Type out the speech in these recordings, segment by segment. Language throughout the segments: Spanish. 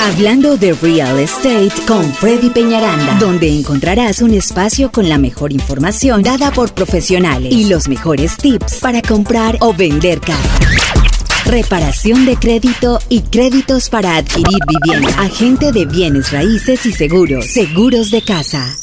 Hablando de real estate con Freddy Peñaranda, donde encontrarás un espacio con la mejor información dada por profesionales y los mejores tips para comprar o vender casa. Reparación de crédito y créditos para adquirir vivienda. Agente de bienes raíces y seguros. Seguros de casa.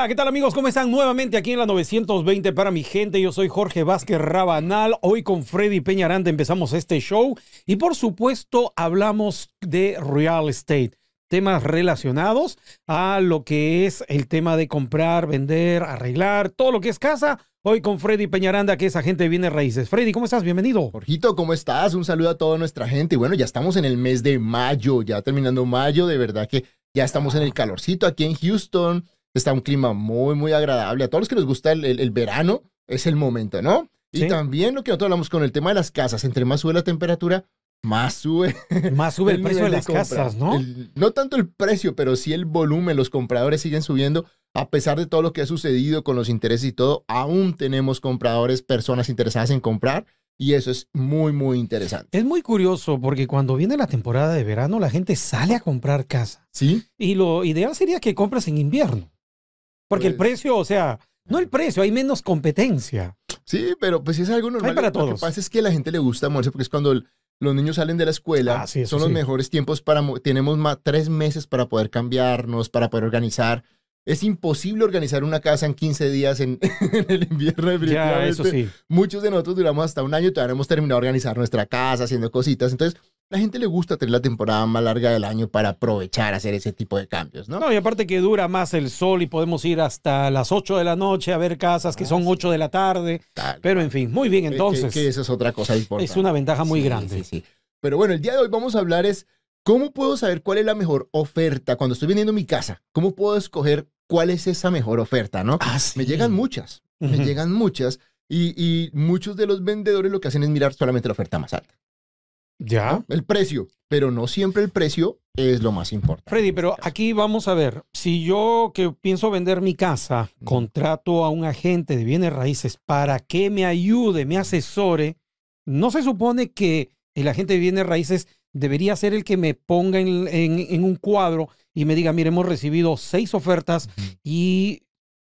Hola, ¿qué tal amigos? ¿Cómo están? Nuevamente aquí en la 920 para mi gente. Yo soy Jorge Vázquez Rabanal. Hoy con Freddy Peñaranda empezamos este show y por supuesto hablamos de real estate. Temas relacionados a lo que es el tema de comprar, vender, arreglar, todo lo que es casa. Hoy con Freddy Peñaranda, que es agente de bienes raíces. Freddy, ¿cómo estás? Bienvenido. Jorgito, ¿cómo estás? Un saludo a toda nuestra gente. Bueno, ya estamos en el mes de mayo, ya terminando mayo, de verdad que ya estamos en el calorcito aquí en Houston. Está un clima muy, muy agradable. A todos los que les gusta el, el- el verano, es el momento, ¿no? Y Sí. también lo que nosotros hablamos con el tema de las casas. Entre más sube la temperatura, más sube Más sube el, precio de las casas, ¿no? El- no tanto el precio, pero sí el volumen. Los compradores siguen subiendo. A pesar de todo lo que ha sucedido con los intereses y todo, aún tenemos compradores, personas interesadas en comprar. Y eso es muy, muy interesante. Es muy curioso porque cuando viene la temporada de verano, la gente sale a comprar casa. ¿Sí? Y lo ideal sería que compres en invierno. Porque el Pues- precio, o sea, no el precio, hay menos competencia. Sí, pero pues es algo normal. para Lo todos. que pasa es que a la gente le gusta moverse porque es cuando el- los niños salen de la escuela. Ah, sí, son los sí. mejores tiempos para... mo- Tenemos más, tres meses para poder cambiarnos, para poder organizar. Es imposible organizar una casa en 15 días en, en el invierno. Ya, eso sí. Muchos de nosotros duramos hasta un año y todavía no hemos terminado de organizar nuestra casa, haciendo cositas. Entonces, la gente le gusta tener la temporada más larga del año para aprovechar, hacer ese tipo de cambios, ¿no? No, y aparte que dura más el sol y podemos ir hasta las 8 de la noche a ver casas que Ah, son sí. 8 de la tarde. Tal Pero en fin, muy bien, Que- que- entonces. Que, eso es otra cosa importante. es una ventaja muy Sí, grande. sí, sí. Pero bueno, el día de hoy vamos a hablar es cómo puedo saber cuál es la mejor oferta cuando estoy vendiendo mi casa. ¿Cómo puedo escoger cuál es esa mejor oferta, no? Ah. Me llegan muchas, me llegan muchas y, y muchos de los vendedores lo que hacen es mirar solamente la oferta más alta, Ya. ¿no? el precio, pero no siempre el precio es lo más importante. Freddy, pero aquí vamos a ver, si yo que pienso vender mi casa, contrato a un agente de bienes raíces para que me ayude, me asesore, ¿no se supone que el agente de bienes raíces debería ser el que me ponga en, en- en un cuadro y me diga, mire, hemos recibido seis ofertas y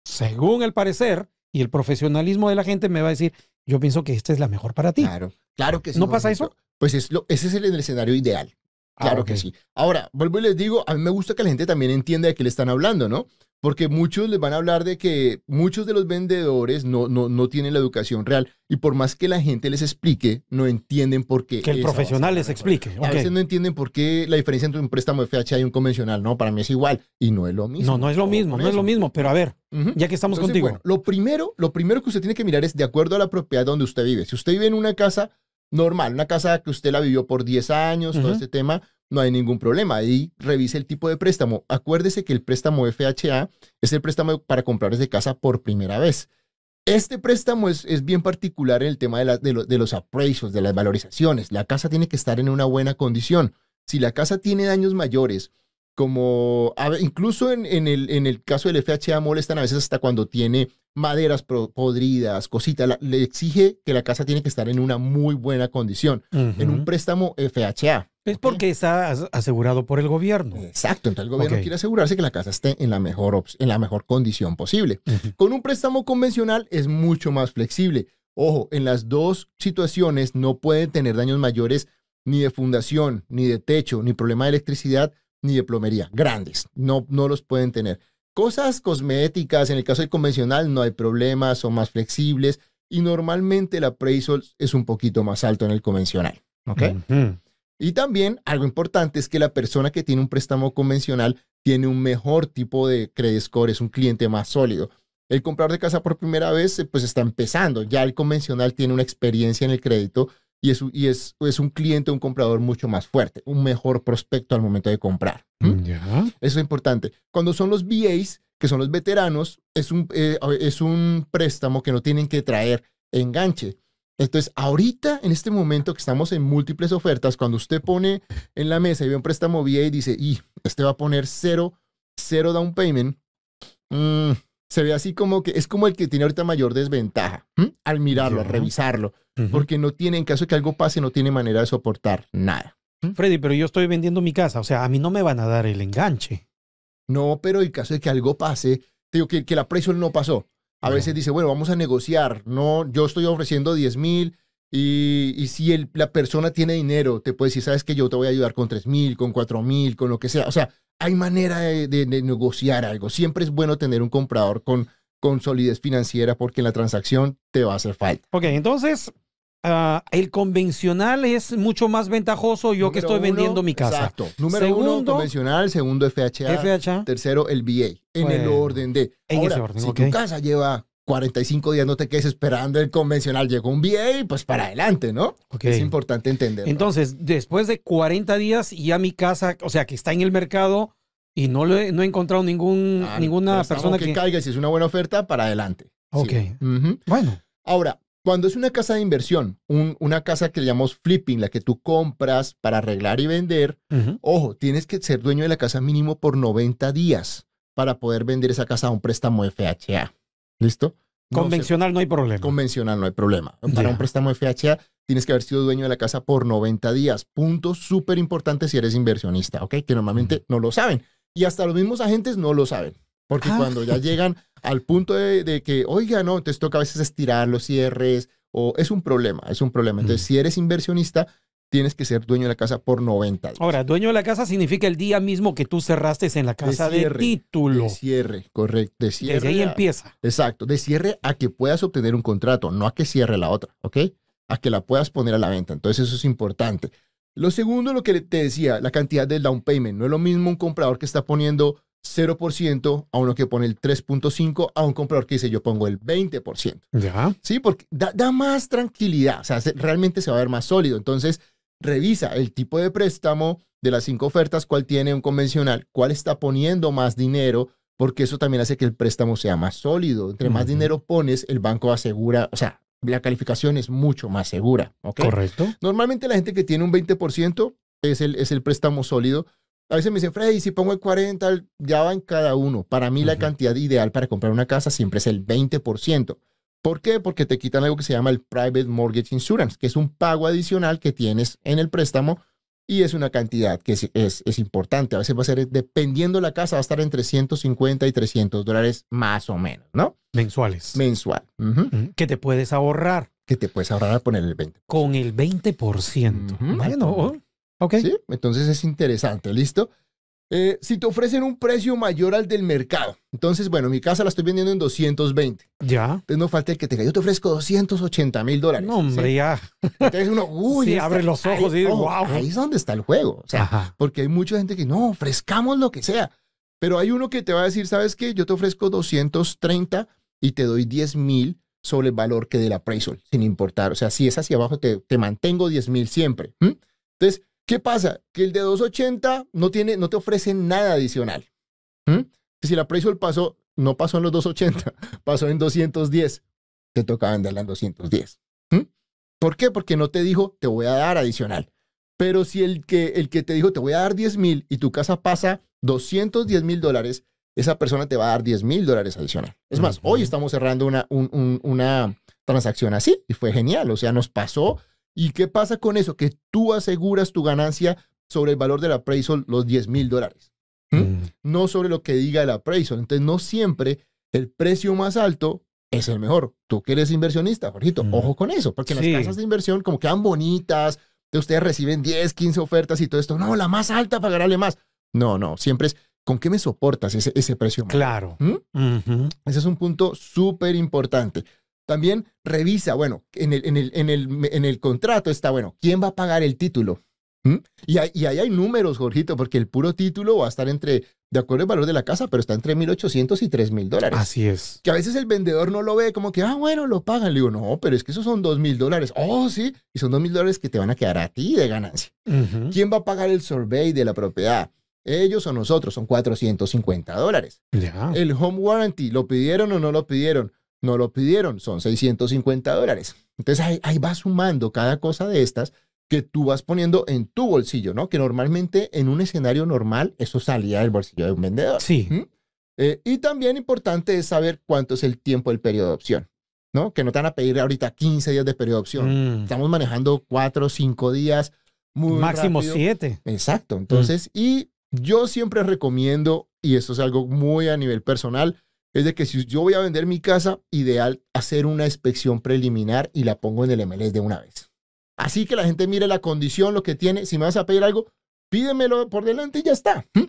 según el parecer y el profesionalismo de la gente me va a decir, yo pienso que esta es la mejor para ti. Claro, claro que sí. ¿No pasa Jorgito. Pues es lo, ese es el, el escenario ideal. Ah, Claro que sí. Ahora, vuelvo y les digo, a mí me gusta que la gente también entienda de qué le están hablando, ¿no? Porque muchos les van a hablar de que muchos de los vendedores no, no, no tienen la educación real y por más que la gente les explique, no entienden por qué. Que el profesional les explique. A veces no entienden por qué la diferencia entre un préstamo FHA y un convencional. No, para mí es igual y no es lo mismo. No, no es lo mismo, no es lo mismo, pero a ver, ya que estamos Entonces, contigo. bueno, lo primero, lo primero que usted tiene que mirar es de acuerdo a la propiedad donde usted vive. Si usted vive en una casa normal, una casa que usted la vivió por 10 años, todo este tema, no hay ningún problema. Ahí revise el tipo de préstamo. Acuérdese que el préstamo FHA es el préstamo para comprar de casa por primera vez. Este préstamo es, es bien particular en el tema de, la- de lo- de los appraisals, de las valorizaciones. La casa tiene que estar en una buena condición. Si la casa tiene daños mayores, como a ver, incluso en, en el, en el caso del FHA molestan a veces hasta cuando tiene maderas podridas, cositas, la- le exige que la casa tiene que estar en una muy buena condición, en un préstamo FHA. Es porque está as- asegurado por el gobierno. Exacto, entonces el gobierno quiere asegurarse que la casa esté en la mejor, en la mejor condición posible. Con un préstamo convencional es mucho más flexible. Ojo, en las dos situaciones no pueden tener daños mayores ni de fundación, ni de techo, ni problema de electricidad, ni de plomería. Grandes, no, no los pueden tener. Cosas cosméticas, en el caso del convencional no hay problema, son más flexibles y normalmente el appraisal es un poquito más alto en el convencional. ¿ok? Ujú. Y también algo importante es que la persona que tiene un préstamo convencional tiene un mejor tipo de credit score, es un cliente más sólido. El comprador de casa por primera vez, pues está empezando. Ya el convencional tiene una experiencia en el crédito y es, un- y es, es un cliente, un comprador mucho más fuerte, un mejor prospecto al momento de comprar. ¿Mm? Eso es importante. Cuando son los VAs, que son los veteranos, es un, eh, es un préstamo que no tienen que traer enganche. Entonces, ahorita, en este momento que estamos en múltiples ofertas, cuando usted pone en la mesa y ve un préstamo VA y dice, y este va a poner cero, cero down payment, mm, se ve así como que es como el que tiene ahorita mayor desventaja ¿m? al mirarlo, al revisarlo, porque no tiene, en caso de que algo pase, no tiene manera de soportar nada. Freddy, pero yo estoy vendiendo mi casa. O sea, a mí no me van a dar el enganche. No, pero en caso de que algo pase, te digo que, que la appraisal no pasó. A veces dice, bueno, vamos a negociar. No, yo estoy ofreciendo 10 mil y, y si el- la persona tiene dinero, te puede decir, sabes que yo te voy a ayudar con 3 mil, con 4 mil, con lo que sea. O sea, hay manera de, de- de negociar algo. Siempre es bueno tener un comprador con, con solidez financiera porque en la transacción te va a hacer falta. Ok, entonces, ah, el convencional es mucho más ventajoso yo que estoy vendiendo uno, mi casa. Exacto. Número uno, Segundo, convencional. Segundo, FHA. FHA. Tercero, el VA, en el orden de. en Ahora, ese orden, si tu casa lleva 45 días, no te quedes esperando el convencional. Llegó un VA, pues para adelante, ¿no? Es importante entender. Entonces, después de 40 días, ya mi casa, o sea, que está en el mercado y no, lo he, no he encontrado ningún, ninguna persona que, que... caiga, si es una buena oferta, para adelante. Sí. Ok. Bueno, Ahora, cuando es una casa de inversión, un- una casa que le llamamos flipping, la que tú compras para arreglar y vender, ojo, tienes que ser dueño de la casa mínimo por 90 días para poder vender esa casa a un préstamo FHA. ¿Listo? No se- convencional no hay problema. convencional, no hay problema. Para un préstamo FHA tienes que haber sido dueño de la casa por 90 días. Punto súper importante si eres inversionista, ¿ok? Que normalmente no lo saben. Y hasta los mismos agentes no lo saben. Porque Ah. cuando ya llegan al punto de, de que, oiga, no, entonces toca a veces estirar los cierres o es un problema, es un problema. Entonces, Mm. si eres inversionista, tienes que ser dueño de la casa por 90 días. Ahora, dueño de la casa significa el día mismo que tú cerraste en la casa de, cierre, título. De cierre, correcto. De cierre. Desde ahí a- empieza. Exacto, de cierre a que puedas obtener un contrato, no a que cierre la otra, ¿ok? A que la puedas poner a la venta. Entonces eso es importante. Lo segundo, lo que te decía, la cantidad del down payment. No es lo mismo un comprador que está poniendo 0% a uno que pone el 3.5 a un comprador que dice yo pongo el 20%. Ya. Sí, porque da, da más tranquilidad, o sea, se- realmente se va a ver más sólido. Entonces, revisa el tipo de préstamo de las cinco ofertas, cuál tiene un convencional, cuál está poniendo más dinero, porque eso también hace que el préstamo sea más sólido. Entre más dinero pones, el banco asegura, o sea, la calificación es mucho más segura. ¿ok? Correcto. Normalmente la gente que tiene un 20% es el, es el préstamo sólido. A veces me dicen, Freddy, si pongo el 40, ya va en cada uno. Para mí la cantidad ideal para comprar una casa siempre es el 20%. ¿Por qué? Porque te quitan algo que se llama el Private Mortgage Insurance, que es un pago adicional que tienes en el préstamo y es una cantidad que es, es, es importante. A veces va a ser, dependiendo la casa, va a estar entre 150 y 300 dólares más o menos, ¿no? Mensuales. Mensual. Que te puedes ahorrar Que te puedes ahorrar a poner el 20%. con el 20%. Ujú. Bueno, ok. ¿Sí? Entonces es interesante, ¿listo? Eh, si te ofrecen un precio mayor al del mercado, entonces, bueno, mi casa la estoy vendiendo en 220. Ya. Entonces no falta el que te diga, yo te ofrezco 280 mil dólares. No, hombre, ¿sí? ya. Entonces uno, uy, Sí, está- abre los ojos ahí, y ojo, wow. Ahí es donde está el juego. O sea, Ajá. porque hay mucha gente que no, ofrezcamos lo que sea. Pero hay uno que te va a decir, ¿sabes qué? Yo te ofrezco 230 y te doy 10 mil sobre el valor que del appraisal, sin importar. O sea, si es hacia abajo, te, te mantengo 10 mil siempre. Entonces, ¿qué pasa? Que el de 280 no, tiene, no te ofrece nada adicional. ¿m? Si el appraisal pasó, no pasó en los 280, pasó en 210, te toca venderla en 210. ¿m? ¿Por qué? Porque no te dijo, te voy a dar adicional. Pero si el que, el que te dijo, te voy a dar 10 mil y tu casa pasa 210 mil dólares, esa persona te va a dar 10 mil dólares adicional. Es más, hoy estamos cerrando una, un- un- una transacción así y fue genial. O sea, nos pasó. ¿Y qué pasa con eso? Que tú aseguras tu ganancia sobre el valor del appraisal, los 10 mil dólares, ¿Mm? Mm. no sobre lo que diga el appraisal. Entonces, no siempre el precio más alto es el mejor. Tú que eres inversionista, Jorgito, Mm. ojo con eso, porque Sí. las casas de inversión como quedan bonitas, de ustedes reciben 10, 15 ofertas y todo esto. No, la más alta para ganarle más. No, no, siempre es, ¿con qué me soportas ese, ese precio? más? Claro. ¿Mm? Ese es un punto súper importante. También revisa, bueno, en el, en, el, en, el, en el contrato está, bueno, ¿quién va a pagar el título? ¿Mm? Y, ahí, y ahí hay números, Jorgito, porque el puro título va a estar entre, de acuerdo al valor de la casa, pero está entre 1.800 y 3.000 dólares. Así es. Que a veces el vendedor no lo ve como que, ah, bueno, lo pagan. Le digo, no, pero es que esos son 2.000 dólares. Oh, sí, y son 2.000 dólares que te van a quedar a ti de ganancia. ¿Quién va a pagar el survey de la propiedad? Ellos o nosotros, son 450 dólares. Ya. El home warranty, ¿lo pidieron o no lo pidieron? No lo pidieron, son 650 dólares. Entonces ahí, ahí vas sumando cada cosa de estas que tú vas poniendo en tu bolsillo, ¿no? Que normalmente en un escenario normal eso salía del bolsillo de un vendedor. Sí. ¿Mm? Eh, y también importante es saber cuánto es el tiempo del periodo de opción, ¿no? Que no te van a pedir ahorita 15 días de periodo de opción. Mm. Estamos manejando 4 o 5 días. Muy Máximo rápido. siete. Exacto. Entonces, y yo siempre recomiendo, y esto es algo muy a nivel personal, es de que si yo voy a vender mi casa, ideal hacer una inspección preliminar y la pongo en el MLS de una vez. Así que la gente mire la condición, lo que tiene. Si me vas a pedir algo, pídemelo por delante y ya está. ¿Mm?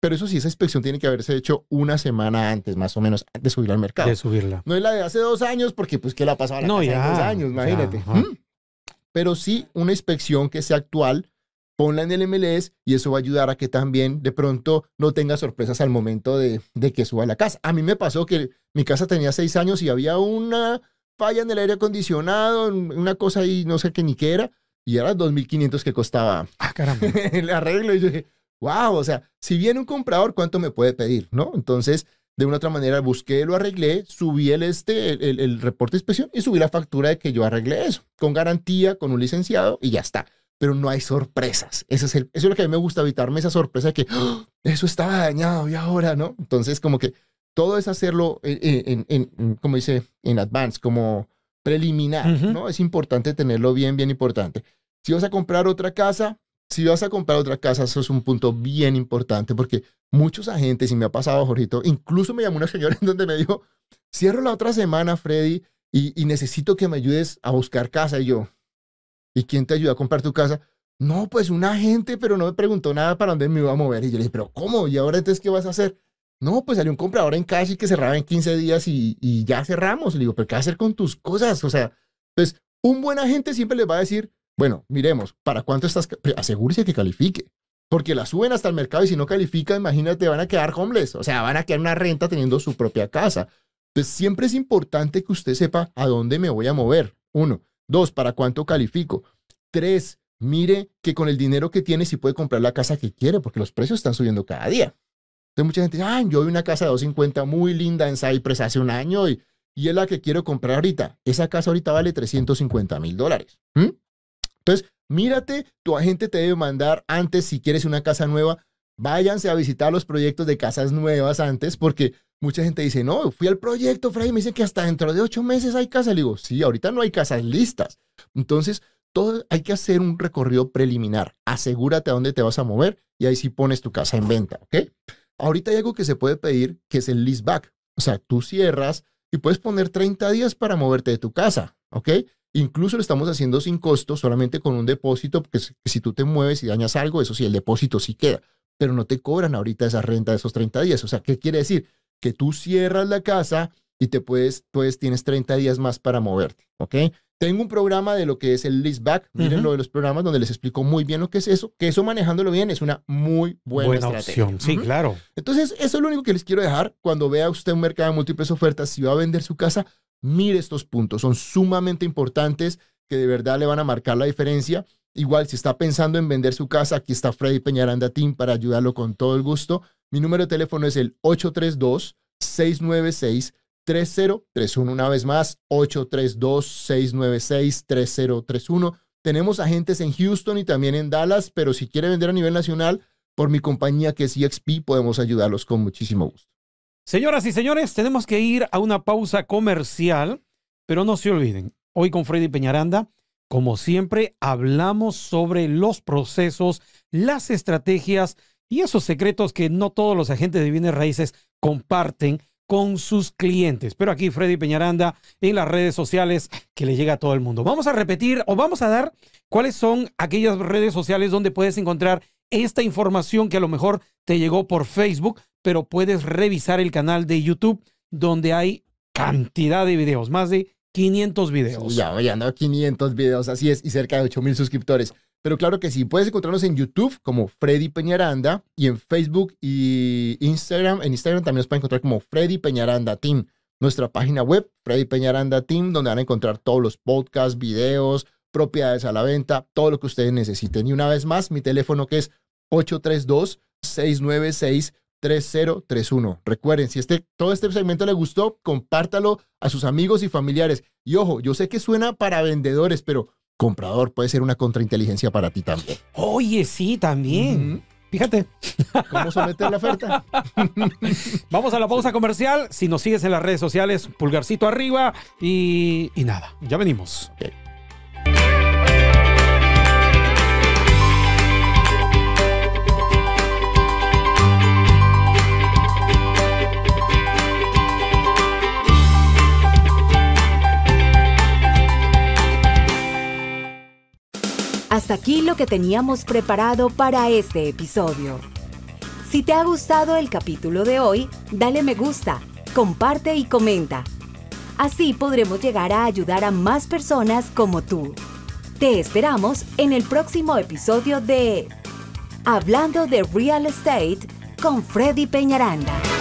Pero eso sí, esa inspección tiene que haberse hecho una semana antes, más o menos, antes de subirlo al mercado. De subirla. No es la de hace dos años, porque pues, ¿qué la ha pasado a la No, casa ya, en dos años? ya, Imagínate. ajá. ¿Mm? Pero sí, una inspección que sea actual, ponla en el MLS y eso va a ayudar a que también de pronto no tenga sorpresas al momento de, de que suba la casa. A mí me pasó que mi casa tenía seis años y había una falla en el aire acondicionado, una cosa ahí, no sé qué ni qué era, y era 2.500 que costaba Ah, caramba. el arreglo. Y yo dije, wow, o sea, si viene un comprador, ¿cuánto me puede pedir? ¿No? Entonces, de una otra manera, busqué, lo arreglé, subí el, este, el, el- el reporte de inspección y subí la factura de que yo arreglé eso, con garantía, con un licenciado y ya está. Pero no hay sorpresas. Eso es, el, eso es lo que a mí me gusta, evitarme esa sorpresa de que "Ah, eso estaba dañado y ahora, ¿no? Entonces, como que todo es hacerlo, en, en- en- como dice, en advance, como preliminar. ¿no? Es importante tenerlo bien, bien importante. Si vas a comprar otra casa, si vas a comprar otra casa, eso es un punto bien importante porque muchos agentes, y me ha pasado, Jorgito, incluso me llamó una señora en donde me dijo, cierro la otra semana, Freddy, y, y necesito que me ayudes a buscar casa. Y yo, ¿y quién te ayuda a comprar tu casa? No, pues un agente, pero no me preguntó nada para dónde me iba a mover. Y yo le dije, ¿pero cómo? ¿Y ahora entonces qué vas a hacer? No, pues salió un comprador en cash y que cerraba en 15 días y, y ya cerramos. Le digo, ¿pero qué hacer con tus cosas? O sea, pues un buen agente siempre les va a decir, bueno, miremos, ¿para cuánto estás? pero Asegúrese que califique. Porque la suben hasta el mercado y si no califica, imagínate, van a quedar homeless. O sea, van a quedar una renta teniendo su propia casa. Entonces, siempre es importante que usted sepa a dónde me voy a mover. Uno. Dos, ¿para cuánto califico? Tres, mire que con el dinero que tiene si puede comprar la casa que quiere, porque los precios están subiendo cada día. Entonces, mucha gente dice, ah, yo vi una casa de 250 muy linda en Cypress hace un año y, y es la que quiero comprar ahorita. Esa casa ahorita vale 350 mil dólares. Entonces, mírate, tu agente te debe mandar antes, si quieres una casa nueva, váyanse a visitar los proyectos de casas nuevas antes, porque mucha gente dice, no, fui al proyecto, Freddy, me dicen que hasta dentro de ocho meses hay casa. Le digo, sí, ahorita no hay casas listas. Entonces, todo, hay que hacer un recorrido preliminar. Asegúrate a dónde te vas a mover y ahí sí pones tu casa en venta, ¿ok? Ahorita hay algo que se puede pedir, que es el leaseback. O sea, tú cierras y puedes poner 30 días para moverte de tu casa, ¿ok? Incluso lo estamos haciendo sin costo, solamente con un depósito, porque si tú te mueves y dañas algo, eso sí, el depósito sí queda, pero no te cobran ahorita esa renta de esos 30 días. O sea, ¿qué quiere decir? Que tú cierras la casa y te puedes, pues tienes 30 días más para moverte, ¿ok? Tengo un programa de lo que es el leaseback, miren Ujú. lo de los programas donde les explico muy bien lo que es eso, que eso manejándolo bien es una muy buena, Buena, estrategia. opción. Sí, claro. Entonces, eso es lo único que les quiero dejar. Cuando vea usted un mercado de múltiples ofertas, si va a vender su casa, mire estos puntos. Son sumamente importantes que de verdad le van a marcar la diferencia. Igual, si está pensando en vender su casa, aquí está Freddy Peñaranda Team para ayudarlo con todo el gusto. Mi número de teléfono es el 832-696-3031. Una vez más, 832-696-3031. Tenemos agentes en Houston y también en Dallas, pero si quiere vender a nivel nacional, por mi compañía que es EXP, podemos ayudarlos con muchísimo gusto. Señoras y señores, tenemos que ir a una pausa comercial, pero no se olviden, hoy con Freddy Peñaranda, como siempre, hablamos sobre los procesos, las estrategias y esos secretos que no todos los agentes de bienes raíces comparten con sus clientes. Pero aquí Freddy Peñaranda en las redes sociales que le llega a todo el mundo. Vamos a repetir o vamos a dar cuáles son aquellas redes sociales donde puedes encontrar esta información que a lo mejor te llegó por Facebook, pero puedes revisar el canal de YouTube donde hay cantidad de videos, más de 500 videos. Ya, ya ando a 500 videos, así es, y cerca de 8 mil suscriptores. Pero claro que sí, puedes encontrarnos en YouTube como Freddy Peñaranda y en Facebook y Instagram. En Instagram también nos pueden encontrar como Freddy Peñaranda Team. Nuestra página web, Freddy Peñaranda Team, donde van a encontrar todos los podcasts, videos, propiedades a la venta, todo lo que ustedes necesiten. Y una vez más, mi teléfono que es 3031. Recuerden, si este, todo este segmento le gustó, compártalo a sus amigos y familiares. Y ojo, yo sé que suena para vendedores, pero comprador puede ser una contrainteligencia para ti también. Oye, sí, también. Fíjate. ¿Cómo someter la oferta? Vamos a la pausa comercial. Si nos sigues en las redes sociales, pulgarcito arriba y, y nada, ya venimos. Okay. Hasta aquí lo que teníamos preparado para este episodio. Si te ha gustado el capítulo de hoy, dale me gusta, comparte y comenta. Así podremos llegar a ayudar a más personas como tú. Te esperamos en el próximo episodio de Hablando de Real Estate con Freddy Peñaranda.